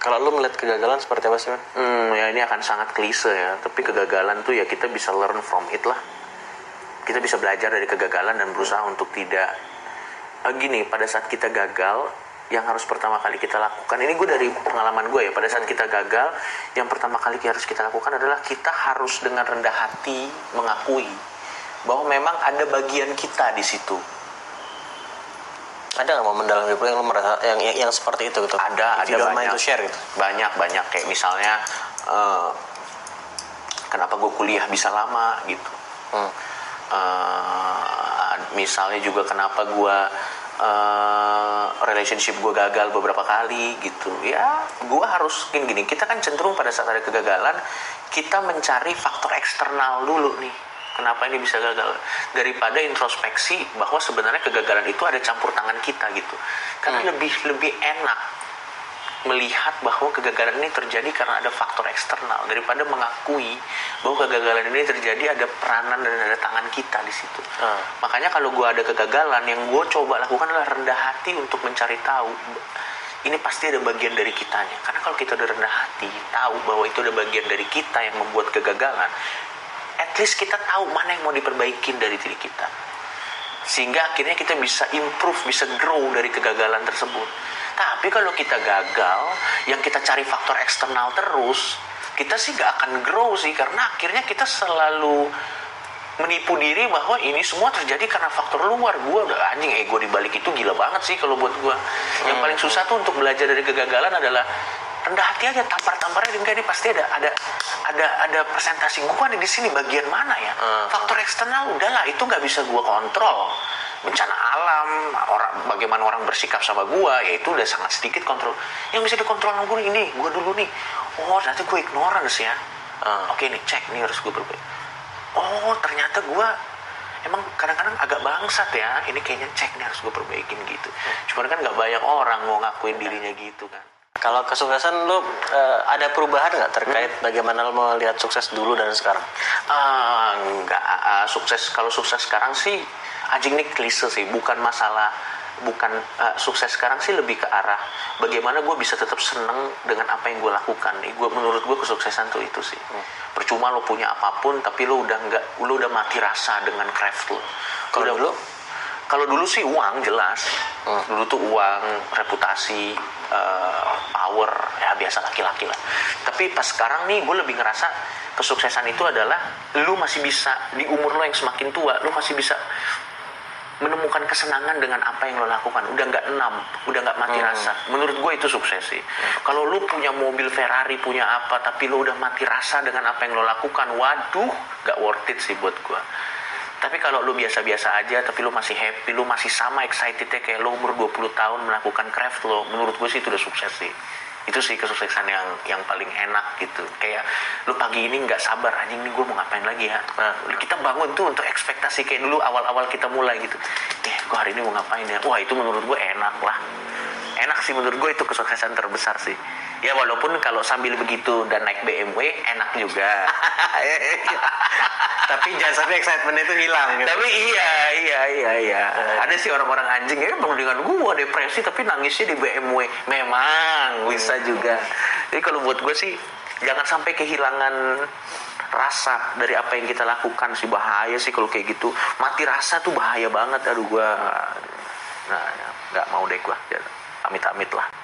Kalau lu melihat kegagalan seperti apa sih, Man? Hmm, ya ini akan sangat klise ya. Tapi kegagalan tuh ya kita bisa learn from it lah. Kita bisa belajar dari kegagalan dan berusaha untuk tidak Eh, gini. Pada saat kita gagal, yang harus pertama kali kita lakukan ini gue dari pengalaman gue ya. Pada saat kita gagal, yang pertama kali harus kita lakukan adalah kita harus dengan rendah hati mengakui bahwa memang ada bagian kita di situ. Ada nggak momen dalam hidup yang lu merasa yang yang, yang seperti itu gitu? Ada, If ada banyak. to share gitu. banyak banyak kayak misalnya eh, kenapa gue kuliah bisa lama gitu Hmm. Eh, misalnya juga kenapa gue eh, relationship gue gagal beberapa kali gitu ya gue harus gini gini kita kan cenderung pada saat ada kegagalan kita mencari faktor eksternal dulu nih kenapa ini bisa gagal daripada introspeksi bahwa sebenarnya kegagalan itu ada campur tangan kita gitu karena lebih lebih enak melihat bahwa kegagalan ini terjadi karena ada faktor eksternal daripada mengakui bahwa kegagalan ini terjadi ada peranan dan ada tangan kita di situ. Ah. Makanya kalau gue ada kegagalan yang gue coba lakukan adalah rendah hati untuk mencari tahu ini pasti ada bagian dari kitanya. Karena kalau kita udah rendah hati tahu bahwa itu ada bagian dari kita yang membuat kegagalan, at least kita tahu mana yang mau diperbaikin dari diri kita. Sehingga akhirnya kita bisa improve, bisa grow dari kegagalan tersebut. Tapi kalau kita gagal, yang kita cari faktor eksternal terus, kita sih gak akan grow sih. Karena akhirnya kita selalu menipu diri bahwa ini semua terjadi karena faktor luar. Gue udah anjing ego di balik itu gila banget sih kalau buat gue yang paling susah tuh untuk belajar dari kegagalan adalah rendah hati aja tampar-tamparnya enggak ini pasti ada ada ada ada presentasi gue nih di sini bagian mana ya? Faktor eksternal udahlah itu nggak bisa gue kontrol. Bencana alam orang bagaimana orang bersikap sama gue ya itu udah sangat sedikit kontrol. Yang bisa dikontrol sama gue ini gue dulu nih. Oh ternyata gue ignorance ya. Ah. oke nih cek nih harus gue perbaiki. Oh ternyata gue emang kadang-kadang agak bangsat ya. Ini kayaknya cek nih harus gue perbaikin gitu. Cuman kan nggak banyak orang mau ngakuin dirinya gitu kan Kalau kesuksesan lu eh, ada perubahan nggak terkait bagaimana lu melihat sukses dulu dan sekarang? Ah, nggak ah, sukses kalau sukses sekarang sih anjing ini klise sih. Bukan masalah bukan ah, sukses sekarang sih lebih ke arah bagaimana gue bisa tetap seneng dengan apa yang gue lakukan. Nih gue menurut gue kesuksesan tuh itu sih. Percuma lo punya apa pun tapi lo udah nggak lo udah mati rasa dengan craft lo Kalau Udah- dulu? Kalau dulu sih uang jelas. Dulu tuh uang reputasi eh, power ya biasa laki-laki lah. Tapi pas sekarang nih gue lebih ngerasa kesuksesan itu adalah lu masih bisa di umur lo yang semakin tua lu masih bisa menemukan kesenangan dengan apa yang lo lakukan. Udah nggak enam udah nggak mati rasa. Menurut gue itu sukses sih. Kalau lu punya mobil Ferrari punya apa tapi lu udah mati rasa dengan apa yang lo lakukan waduh nggak worth it sih buat gue tapi kalau lu biasa-biasa aja tapi lu masih happy lu masih sama excitednya kayak lu umur 20 tahun melakukan craft lo menurut gue sih itu udah sukses sih. Itu sih kesuksesan yang yang paling enak gitu. Kayak lu pagi ini nggak sabar anjing nih gue mau ngapain lagi ya? Nah, kita bangun tuh untuk ekspektasi kayak dulu awal-awal kita mulai gitu. Eh gue hari ini mau ngapain ya? Wah itu menurut gue enak lah. Enak sih menurut gue itu kesuksesan terbesar sih. Ya walaupun kalau sambil begitu dan naik BMW enak juga Tapi jangan sampai excitementnya itu hilang. Gitu. tapi iya iya iya iya. Ada sih orang-orang anjing ya dengan gua depresi tapi nangisnya di BMW memang bisa juga. Jadi kalau buat gue sih jangan sampai kehilangan rasa dari apa yang kita lakukan sih. Bahaya sih kalau kayak gitu. Mati rasa tuh bahaya banget aduh gua. Nah nggak mau deh gua. Ya, amit-amit lah